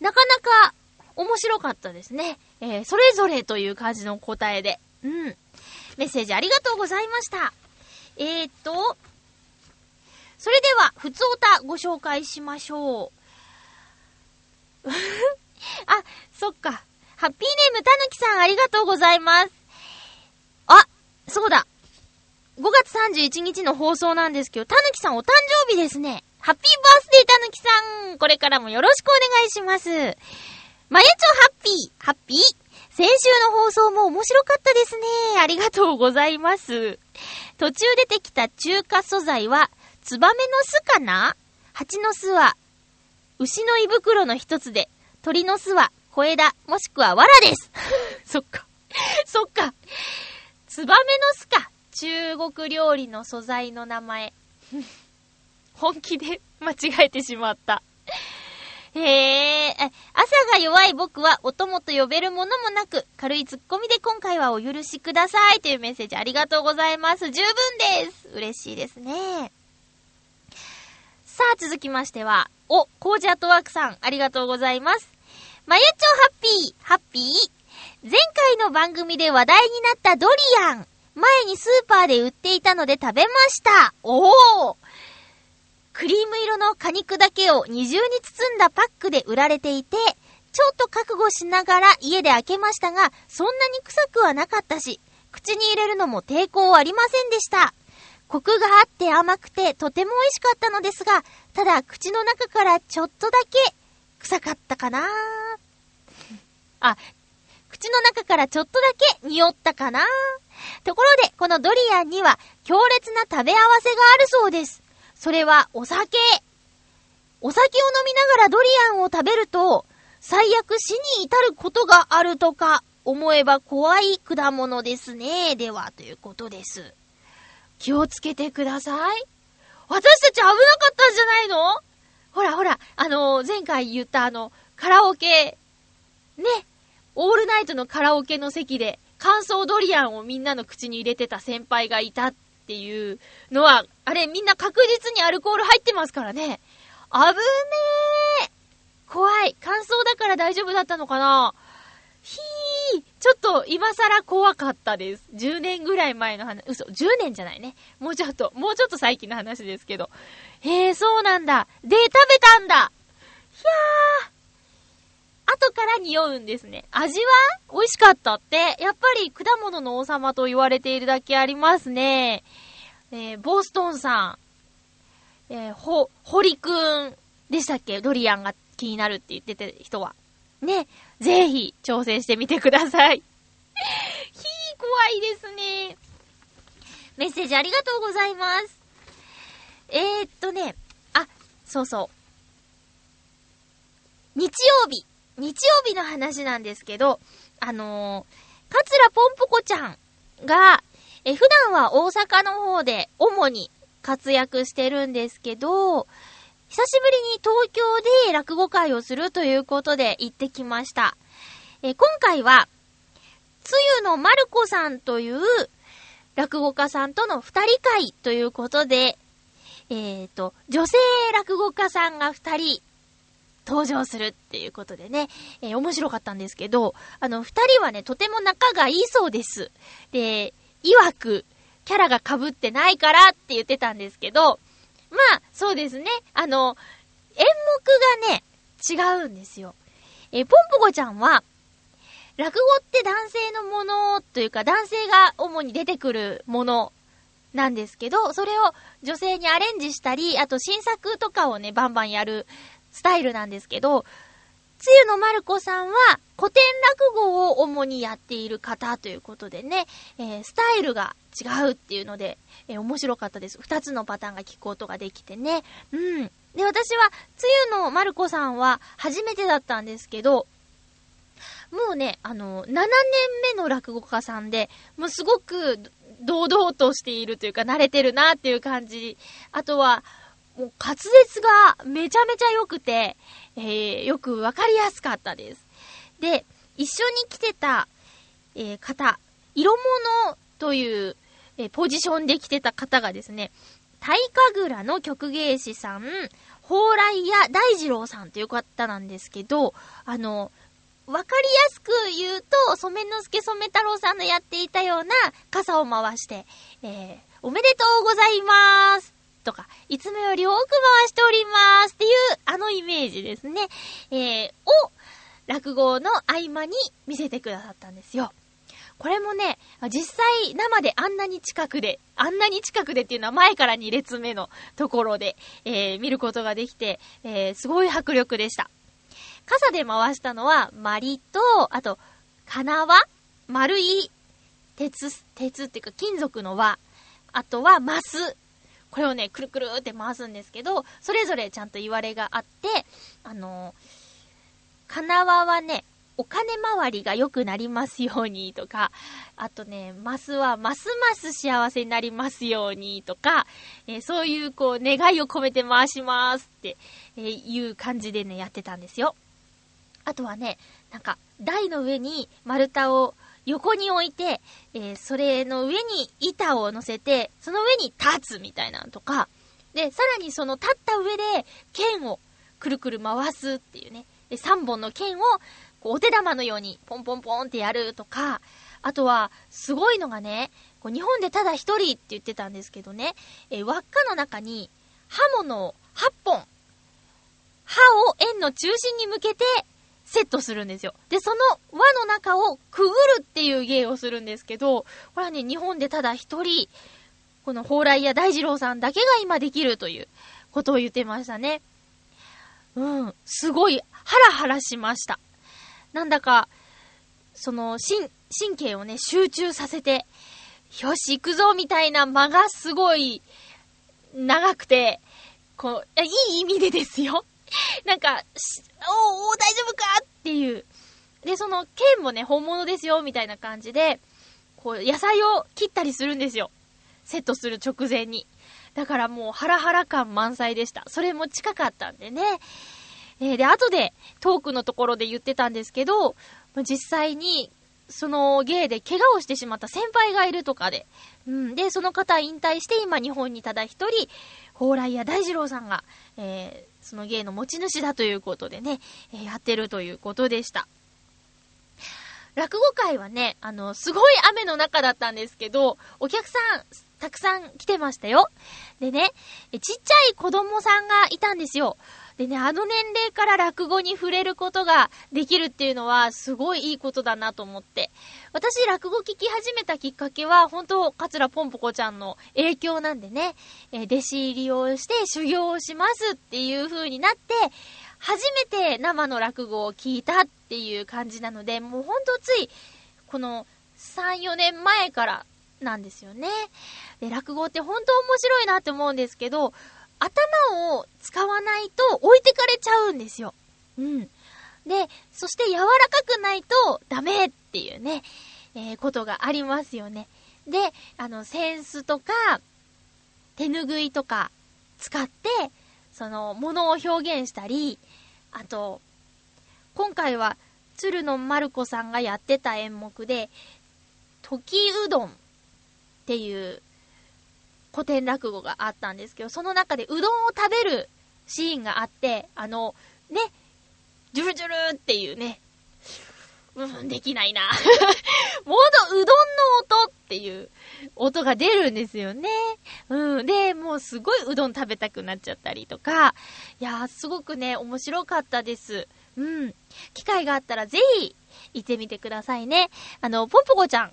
なかなか面白かったですね。えー、それぞれという感じの答えで。うん。メッセージありがとうございました。えー、っと、それでは、ふつおたご紹介しましょう。あ、そっか。ハッピーネームたぬきさんありがとうございます。あ、そうだ。5月31日の放送なんですけど、たぬきさんお誕生日ですね。ハッピーバースデーたぬきさん、これからもよろしくお願いします。まゆちょハッピー、ハッピー。先週の放送も面白かったですね。ありがとうございます。途中出てきた中華素材は、ツバメの巣かな？蜂の巣は、牛の胃袋の一つで、鳥の巣は小枝、もしくは藁です。そっか。そっか。ツバメの巣か。中国料理の素材の名前。本気で間違えてしまった。へえ、朝が弱い僕はお供と呼べるものもなく、軽いツッコミで今回はお許しくださいというメッセージありがとうございます。十分です。嬉しいですね。さあ、続きましては、お、コージアトワークさん、ありがとうございます。まゆちょハッピー、ハッピー。前回の番組で話題になったドリアン。前にスーパーで売っていたので食べました。おおクリーム色の果肉だけを二重に包んだパックで売られていて、ちょっと覚悟しながら家で開けましたが、そんなに臭くはなかったし、口に入れるのも抵抗ありませんでした。コクがあって甘くてとても美味しかったのですが、ただ口の中からちょっとだけ臭かったかなあ、口の中からちょっとだけ匂ったかなところで、このドリアンには強烈な食べ合わせがあるそうです。それはお酒。お酒を飲みながらドリアンを食べると、最悪死に至ることがあるとか、思えば怖い果物ですね。では、ということです。気をつけてください。私たち危なかったんじゃないの？ほらほら、あのー、前回言ったあの、カラオケ、ね、オールナイトのカラオケの席で、乾燥ドリアンをみんなの口に入れてた先輩がいたっていうのは、あれみんな確実にアルコール入ってますからね。危ねえ怖い。乾燥だから大丈夫だったのかなひーちょっと今更怖かったです。10年ぐらい前の話、嘘、10年じゃないね。もうちょっと、もうちょっと最近の話ですけど。へえ、そうなんだ。で、食べたんだひゃー後から匂うんですね。味は美味しかったって、やっぱり果物の王様と言われているだけありますね。えー、ボストンさん、えー、ほ、堀くんでしたっけ？ドリアンが気になるって言ってた人は。ね、ぜひ挑戦してみてください。ひー、怖いですね。メッセージありがとうございます。えー、っとね、あ、そうそう。日曜日。日曜日の話なんですけど、あのー、かつらぽんぽこちゃんが、え、普段は大阪の方で主に活躍してるんですけど、久しぶりに東京で落語会をするということで行ってきました。え今回は、つゆのまるこさんという落語家さんとの二人会ということで、えっ、ー、と、女性落語家さんが二人登場するっていうことでね、えー、面白かったんですけど、あの、二人はね、とても仲がいいそうです。で、曰く、キャラが被ってないからって言ってたんですけど、まあ、そうですね。あの、演目がね、違うんですよ。えポンポコちゃんは、落語って男性のものというか、男性が主に出てくるものなんですけど、それを女性にアレンジしたり、あと新作とかをね、バンバンやるスタイルなんですけど、つゆのまる子さんは古典落語を主にやっている方ということでね、えー、スタイルが違うっていうので、えー、面白かったです。二つのパターンが聞くことができてね。うん。で、私は、つゆのまる子さんは初めてだったんですけど、もうね、あの、7年目の落語家さんで、もうすごく堂々としているというか、慣れてるなっていう感じ。あとは、もう滑舌がめちゃめちゃ良くて、えー、よくわかりやすかったです。で、一緒に来てた、えー、方、色物という、えー、ポジションで来てた方がですね、大神楽の曲芸師さん、蓬莱屋大二郎さんという方なんですけど、あの、わかりやすく言うと、染之助染太郎さんのやっていたような傘を回して、えー、おめでとうございますとか、いつもより多く回しておりますっていう、あのイメージですね。えー、を、落語の合間に見せてくださったんですよ。これもね、実際生であんなに近くで、あんなに近くでっていうのは前から2列目のところで、えー、見ることができて、えー、すごい迫力でした。傘で回したのは、マリと、あと、金輪丸い鉄、鉄っていうか金属の輪。あとは、マス。これをね、くるくるって回すんですけど、それぞれちゃんと言われがあって、あのー、金輪はね、お金回りが良くなりますようにとか、あとね、マスはますます幸せになりますようにとか、えー、そういうこう願いを込めて回しますって、えー、いう感じでね、やってたんですよ。あとはね、なんか、台の上に丸太を横に置いて、えー、それの上に板を乗せて、その上に立つみたいなのとか、で、さらにその立った上で剣をくるくる回すっていうね、で、3本の剣をこうお手玉のようにポンポンポンってやるとか、あとは、すごいのがね、こう日本でただ一人って言ってたんですけどね、えー、輪っかの中に刃物を8本、刃を円の中心に向けてセットするんですよ。で、その輪の中をくぐるっていう芸をするんですけど、これはね、日本でただ一人、この蓬莱屋大二郎さんだけが今できるということを言ってましたね。うん、すごい、ハラハラしました。なんだか、その、神、神経をね、集中させて、よし、行くぞみたいな間がすごい、長くて、こう、いい意味でですよ。なんか、おお大丈夫かっていう。で、その剣もね、本物ですよ、みたいな感じで、こう、野菜を切ったりするんですよ。セットする直前に。だからもう、ハラハラ感満載でした。それも近かったんでね。えー、で、後で、トークのところで言ってたんですけど、実際に、その芸で怪我をしてしまった先輩がいるとかで、うん、で、その方引退して今日本にただ一人、蓬莱屋大二郎さんが、えー、その芸の持ち主だということでね、えー、やってるということでした。落語会はね、あの、すごい雨の中だったんですけど、お客さん、たくさん来てましたよ。でね、ちっちゃい子供さんがいたんですよ。でね、あの年齢から落語に触れることができるっていうのは、すごいいいことだなと思って。私、落語聞き始めたきっかけは、本当桂ぽんぽこちゃんの影響なんでね、え、弟子入りをして修行をしますっていう風になって、初めて生の落語を聞いたっていう感じなので、もうほんとつい、この3、4年前からなんですよね。で、落語って本当面白いなって思うんですけど、頭を使わないと置いてかれちゃうんですよ。うん。で、そして柔らかくないとダメっていうね、えー、ことがありますよね。で、あの、センスとか、手拭いとか使って、その、ものを表現したり、あと、今回は、鶴野丸子さんがやってた演目で、時うどんっていう古典落語があったんですけど、その中でうどんを食べるシーンがあって、あの、ね、ジュルジュルっていうね、うん、できないな。もうど、うどんの音っていう音が出るんですよね。うん。で、もうすごいうどん食べたくなっちゃったりとか、いやー、すごくね、面白かったです。うん。機会があったらぜひ行ってみてくださいね。あの、ポンポコちゃん、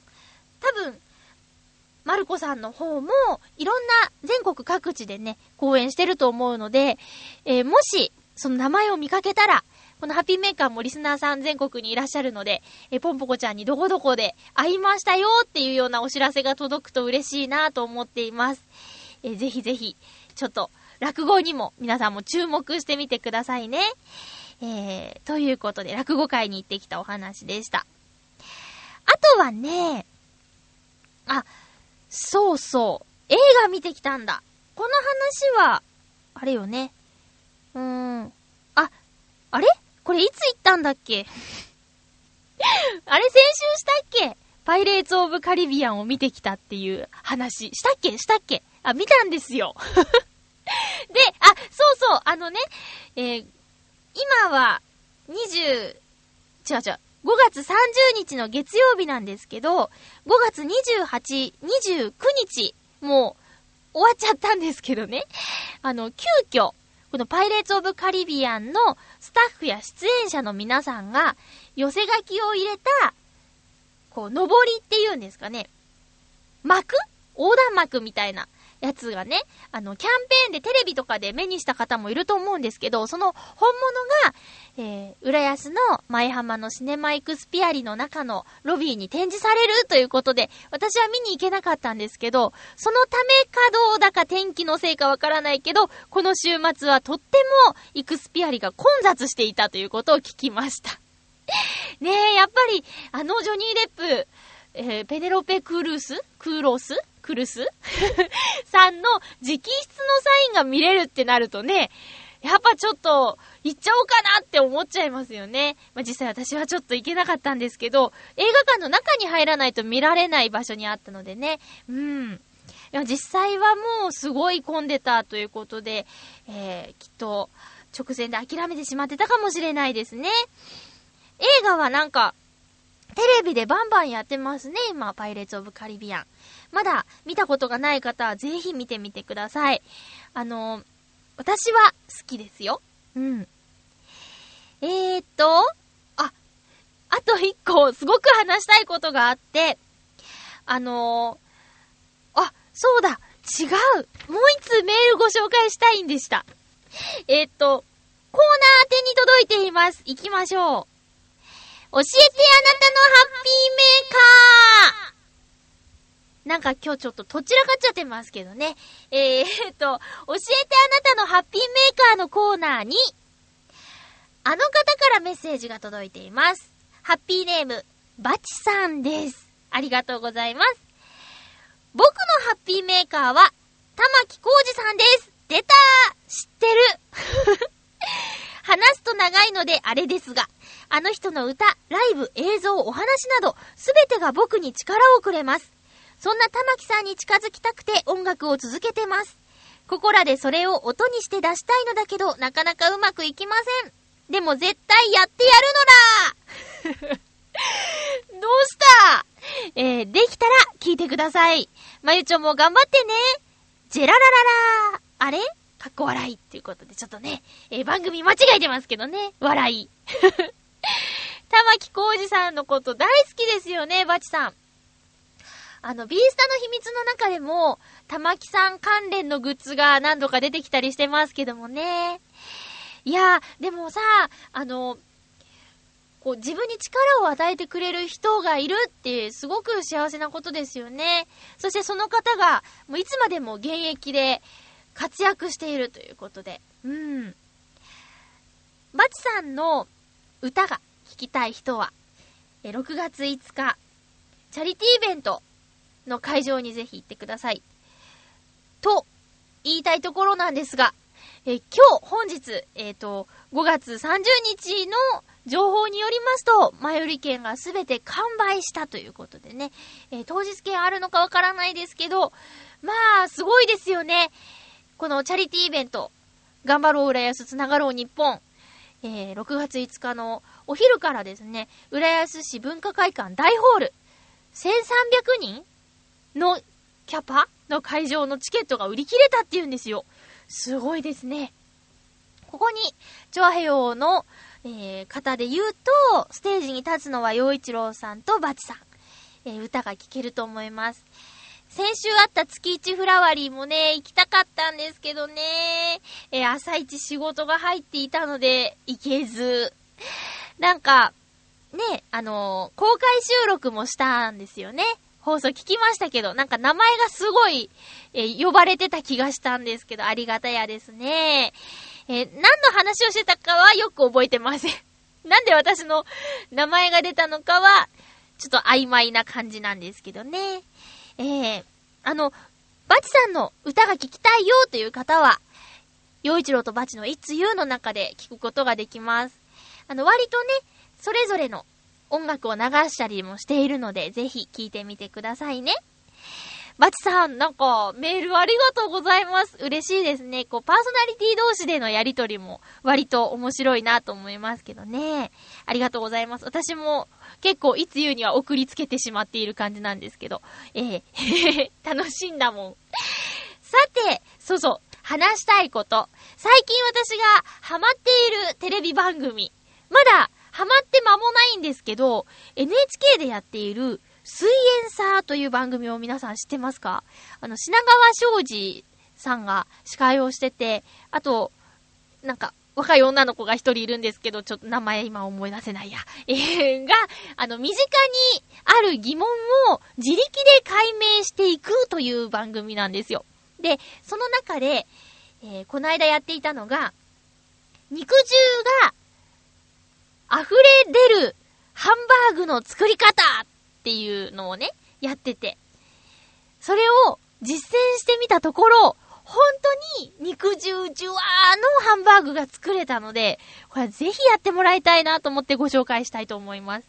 多分、マルコさんの方も、いろんな全国各地でね、講演してると思うので、えー、もし、その名前を見かけたら、このハッピーメーカーもリスナーさん全国にいらっしゃるので、えー、ポンポコちゃんにどこどこで会いましたよっていうようなお知らせが届くと嬉しいなと思っています。えー、ぜひぜひ、ちょっと、落語にも皆さんも注目してみてくださいね。えー、ということで、落語会に行ってきたお話でした。あとはね、あ、そうそう。映画見てきたんだ。この話は、あれよね。うーん。あ、あれ？これいつ行ったんだっけ？あれ先週したっけ？パイレーツ・オブ・カリビアンを見てきたっていう話。したっけ？したっけ？あ、見たんですよ。で、あ、そうそう、あのね、えー、今は、20、違う違う、5月30日の月曜日なんですけど、5月28、29日、もう終わっちゃったんですけどね。あの、急遽、このパイレーツ・オブ・カリビアンのスタッフや出演者の皆さんが寄せ書きを入れたこう、上りっていうんですかね。幕？横断幕みたいなやつがね、あの、キャンペーンでテレビとかで目にした方もいると思うんですけど、その本物が、えー、浦安の前浜のシネマイクスピアリの中のロビーに展示されるということで、私は見に行けなかったんですけど、そのためかどうだか天気のせいかわからないけど、この週末はとってもイクスピアリが混雑していたということを聞きました。ねえ、やっぱり、あのジョニー・デップ、えー、ペネロペ・クルース？クーロス？クルス？さんの直筆のサインが見れるってなるとね、やっぱちょっと、行っちゃおうかなって思っちゃいますよね。まあ、実際私はちょっと行けなかったんですけど、映画館の中に入らないと見られない場所にあったのでね。うん。でも実際はもうすごい混んでたということで、えー、きっと直前で諦めてしまってたかもしれないですね。映画はなんか、テレビでバンバンやってますね、今、パイレーツ・オブ・カリビアン。まだ見たことがない方はぜひ見てみてください。あの、私は好きですよ。うん。えーっと、あ、あと一個、すごく話したいことがあって、あのあ、そうだ、違う。もう一通メールご紹介したいんでした。えー、っと、コーナー宛に届いています。行きましょう。教えてあなたのハッピーメーカーなんか今日ちょっととちらかっちゃってますけどね。えー、っと、教えてあなたのハッピーメーカーのコーナーに、あの方からメッセージが届いています。ハッピーネーム、バチさんです。ありがとうございます。僕のハッピーメーカーは、玉木浩二さんです。出たー知ってる話すと長いのであれですが、あの人の歌、ライブ、映像、お話など、すべてが僕に力をくれます。そんな玉木さんに近づきたくて音楽を続けてます。ここらでそれを音にして出したいのだけど、なかなかうまくいきません。でも絶対やってやるのだ どうした？えー、できたら聞いてください。まゆちょも頑張ってね。ジェララララあれ？かっこ笑いっていうことで、ちょっとね、えー、番組間違えてますけどね。笑い。玉木浩二さんのこと大好きですよね、バチさん。あの、ビースタの秘密の中でも、玉木さん関連のグッズが何度か出てきたりしてますけどもね。いやでもさ、あの、こう自分に力を与えてくれる人がいるってすごく幸せなことですよね。そしてその方が、もういつまでも現役で活躍しているということで。うん。バチさんの歌が聴きたい人は、6月5日、チャリティーイベントの会場にぜひ行ってください。と、言いたいところなんですが、え今日、本日、えっ、ー、と、5月30日の情報によりますと、前売り券がすべて完売したということでね、えー、当日券あるのかわからないですけど、まあ、すごいですよね。このチャリティーイベント、頑張ろう浦安つながろう日本、えー、6月5日のお昼からですね、浦安市文化会館大ホール、1300人のキャパの会場のチケットが売り切れたって言うんですよ。すごいですね。ここに、チョアヘヨの、えー、方で言うと、ステージに立つのは陽一郎さんとバチさん。えー、歌が聴けると思います。先週あった月一フラワリーもね、行きたかったんですけどね、えー、朝一仕事が入っていたので、行けず。なんか、ね、あのー、公開収録もしたんですよね。放送聞きましたけど、なんか名前がすごい、えー、呼ばれてた気がしたんですけど、ありがたやですね。えー、何の話をしてたかはよく覚えてません。なんで私の名前が出たのかは、ちょっと曖昧な感じなんですけどね。えー、あの、バチさんの歌が聴きたいよという方は、洋一郎とバチのいつ言うの中で聞くことができます。あの、割とね、それぞれの音楽を流したりもしているので、ぜひ聴いてみてくださいね。バチさん、なんか、メールありがとうございます。嬉しいですね。こう、パーソナリティ同士でのやりとりも、割と面白いなと思いますけどね。ありがとうございます。私も、結構、いつ言うには送りつけてしまっている感じなんですけど、えー、楽しんだもん。さて、そうそう、話したいこと。最近私がハマっているテレビ番組。まだハマって間もないんですけど、NHK でやっている、水炎サーという番組を皆さん知ってますか？あの、品川庄司さんが司会をしてて、あと、なんか、若い女の子が一人いるんですけど、ちょっと名前今思い出せないや。えー、が、あの、身近にある疑問を自力で解明していくという番組なんですよ。で、その中で、えー、この間やっていたのが、肉汁が溢れ出るハンバーグの作り方っていうのをね、やってて。それを実践してみたところ、本当に肉汁ジュワーのハンバーグが作れたので、これぜひやってもらいたいなと思ってご紹介したいと思います。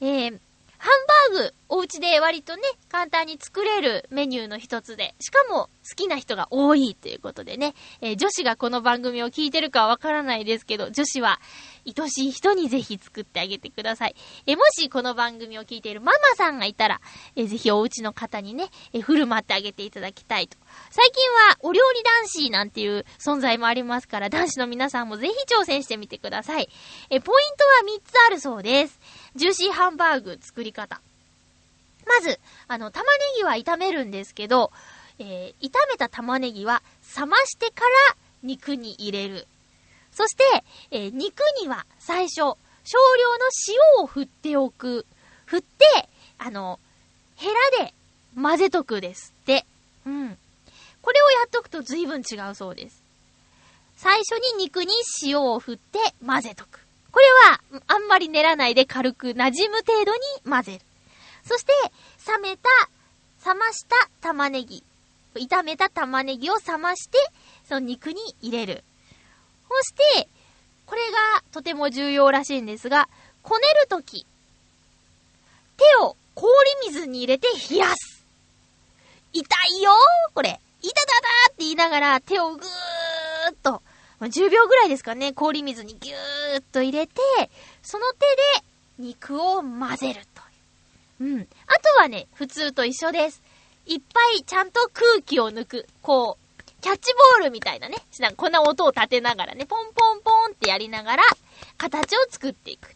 えー、ハンバーグ、お家で割とね、簡単に作れるメニューの一つで、しかも好きな人が多いということでね、えー、女子がこの番組を聞いてるかはわからないですけど、女子は愛しい人にぜひ作ってあげてください。え、もしこの番組を聞いているママさんがいたら、え、ぜひお家の方にね、え振る舞ってあげていただきたいと。最近はお料理男子なんていう存在もありますから、男子の皆さんもぜひ挑戦してみてください。えポイントは3つあるそうです。ジューシーハンバーグ作り方。まず、あの、玉ねぎは炒めるんですけど、えー、炒めた玉ねぎは冷ましてから肉に入れる。そして、えー、肉には最初、少量の塩を振っておく。振って、あの、ヘラで混ぜとくですって。うん。これをやっとくと随分違うそうです。最初に肉に塩を振って混ぜとく。これは、あんまり練らないで軽く馴染む程度に混ぜる。そして、冷めた、冷ました玉ねぎ。炒めた玉ねぎを冷まして、その肉に入れる。そして、これがとても重要らしいんですが、こねるとき、手を氷水に入れて冷やす。痛いよーこれ。痛たたって言いながら手をぐーっと、10秒ぐらいですかね、氷水にぎゅーっと入れて、その手で肉を混ぜるとう。うん。あとはね、普通と一緒です。いっぱいちゃんと空気を抜く。こう、キャッチボールみたいなね。なんこんな音を立てながらね、ポンポンポンってやりながら、形を作っていく。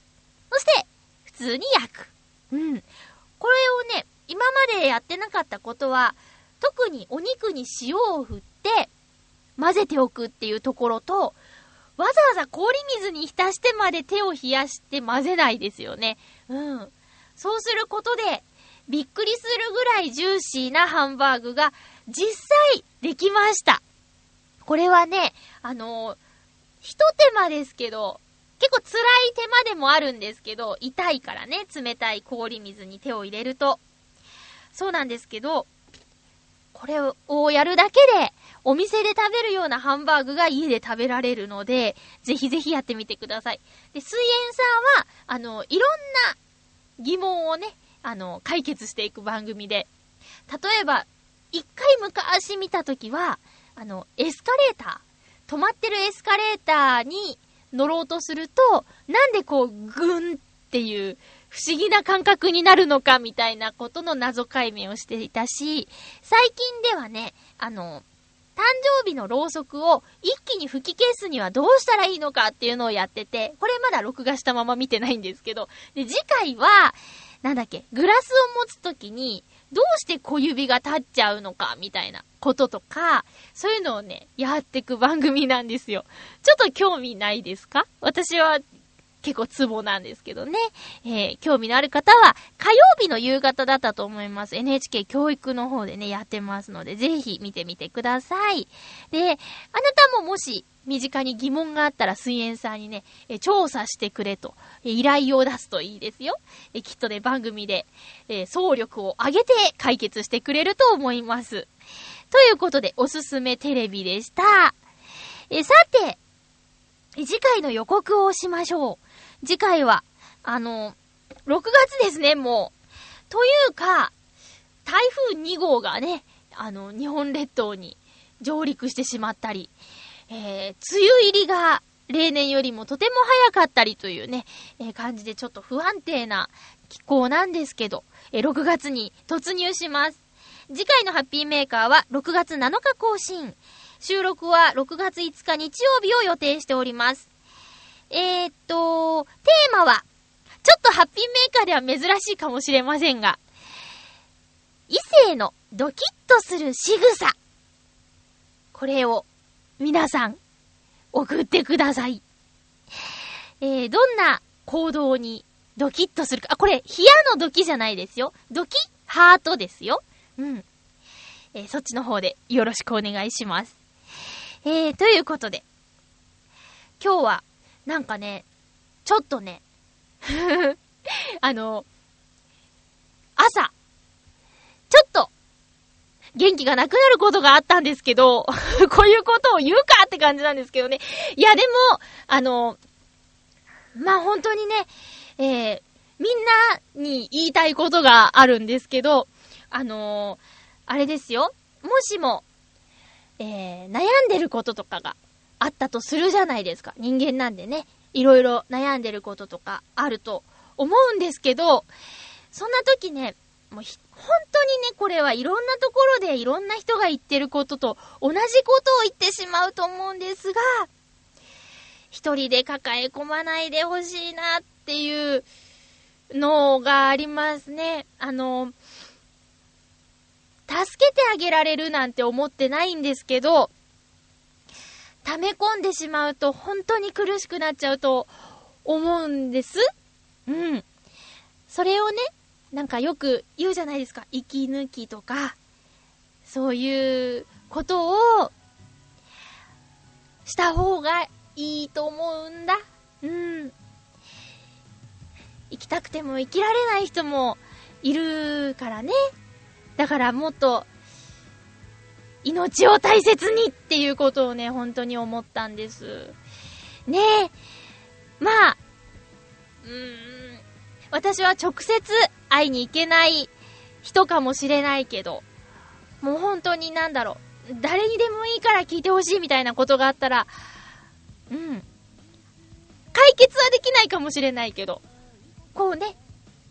そして、普通に焼く。うん。これをね、今までやってなかったことは、特にお肉に塩を振って、混ぜておくっていうところと、わざわざ氷水に浸してまで手を冷やして混ぜないですよね。うん。そうすることで、びっくりするぐらいジューシーなハンバーグが実際できました。これはね、あのー、一手間ですけど、結構辛い手間でもあるんですけど、痛いからね、冷たい氷水に手を入れると。そうなんですけど、これをやるだけで、お店で食べるようなハンバーグが家で食べられるので、ぜひぜひやってみてください。で、水炎さんは、あの、いろんな疑問をね、あの、解決していく番組で、例えば、一回昔見たときは、あの、エスカレーター、止まってるエスカレーターに乗ろうとすると、なんでこう、ぐんっていう、不思議な感覚になるのかみたいなことの謎解明をしていたし、最近ではね、あの、誕生日のろうそくを一気に吹き消すにはどうしたらいいのかっていうのをやってて、これまだ録画したまま見てないんですけど、で、次回は、なんだっけ、グラスを持つときに、どうして小指が立っちゃうのか、みたいなこととか、そういうのをね、やっていく番組なんですよ。ちょっと興味ないですか？私は結構ツボなんですけどね。えー、興味のある方は、火曜日の夕方だったと思います。NHK 教育の方でね、やってますので、ぜひ見てみてください。で、あなたももし、身近に疑問があったら、水炎さんにね、え調査してくれと、え依頼を出すといいですよ。えきっとね、番組で、え総力を上げて解決してくれると思います。ということで、おすすめテレビでした。えさて、次回の予告をしましょう。次回は、あの、6月ですね、もう。というか、台風2号がね、あの、日本列島に上陸してしまったり、えー、梅雨入りが例年よりもとても早かったりというね、えー、感じでちょっと不安定な気候なんですけど、えー、6月に突入します。次回のハッピーメーカーは6月7日更新。収録は6月5日日曜日を予定しております。えー、っと、テーマは、ちょっとハッピーメーカーでは珍しいかもしれませんが、異性のドキッとする仕草。これを、皆さん、送ってください。えー、どんな行動にドキッとするか。あ、これ、冷やのドキじゃないですよ。ドキハートですよ。うん。えー、そっちの方でよろしくお願いします。えー、ということで、今日は、なんかね、ちょっとね、あの、朝、ちょっと、元気がなくなることがあったんですけど、こういうことを言うかって感じなんですけどね。いや、でも、あの、まあ、本当にね、えー、みんなに言いたいことがあるんですけど、あのー、あれですよ。もしも、えー、悩んでることとかがあったとするじゃないですか。人間なんでね、いろいろ悩んでることとかあると思うんですけど、そんな時ね、もう本当にね、これはいろんなところでいろんな人が言ってることと同じことを言ってしまうと思うんですが、一人で抱え込まないでほしいなっていうのがありますね。あの、助けてあげられるなんて思ってないんですけど、溜め込んでしまうと本当に苦しくなっちゃうと思うんです。うん。それをね、なんかよく言うじゃないですか。息抜きとか、そういうことをした方がいいと思うんだ。うん。生きたくても生きられない人もいるからね。だからもっと、命を大切にっていうことをね、本当に思ったんです。ねえ。まあ、うーん、私は直接会いに行けない人かもしれないけど、もう本当になんだろう、誰にでもいいから聞いてほしいみたいなことがあったら、うん。解決はできないかもしれないけど、こうね、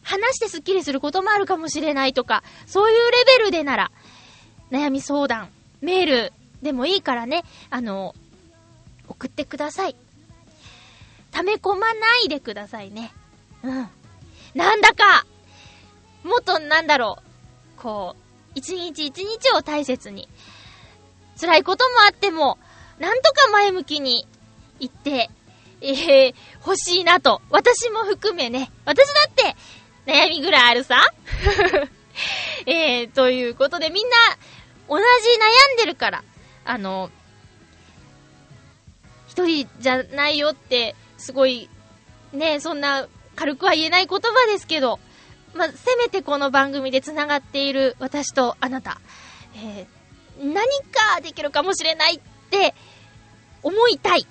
話してスッキリすることもあるかもしれないとか、そういうレベルでなら、悩み相談、メールでもいいからね、あの、送ってください。溜め込まないでくださいね。うん。なんだか、もっとなんだろう、こう、一日一日を大切に、辛いこともあっても、なんとか前向きに言って、えー、欲しいなと。私も含めね。私だって、悩みぐらいあるさ。えー、ということでみんな、同じ悩んでるから、あの、一人じゃないよって、すごい、ね、そんな軽くは言えない言葉ですけど、まあ、せめてこの番組で繋がっている私とあなた、えー、何かできるかもしれないって思いたい。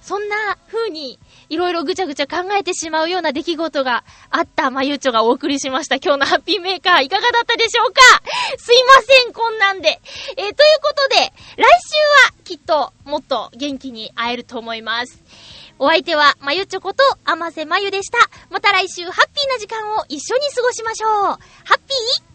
そんな風に、いろいろぐちゃぐちゃ考えてしまうような出来事があったまゆちょがお送りしました。今日のハッピーメーカーいかがだったでしょうか？すいません、こんなんで。えー、ということで、来週はきっともっと元気に会えると思います。お相手は、まゆちょこと、あませまゆでした。また来週、ハッピーな時間を一緒に過ごしましょう。ハッピー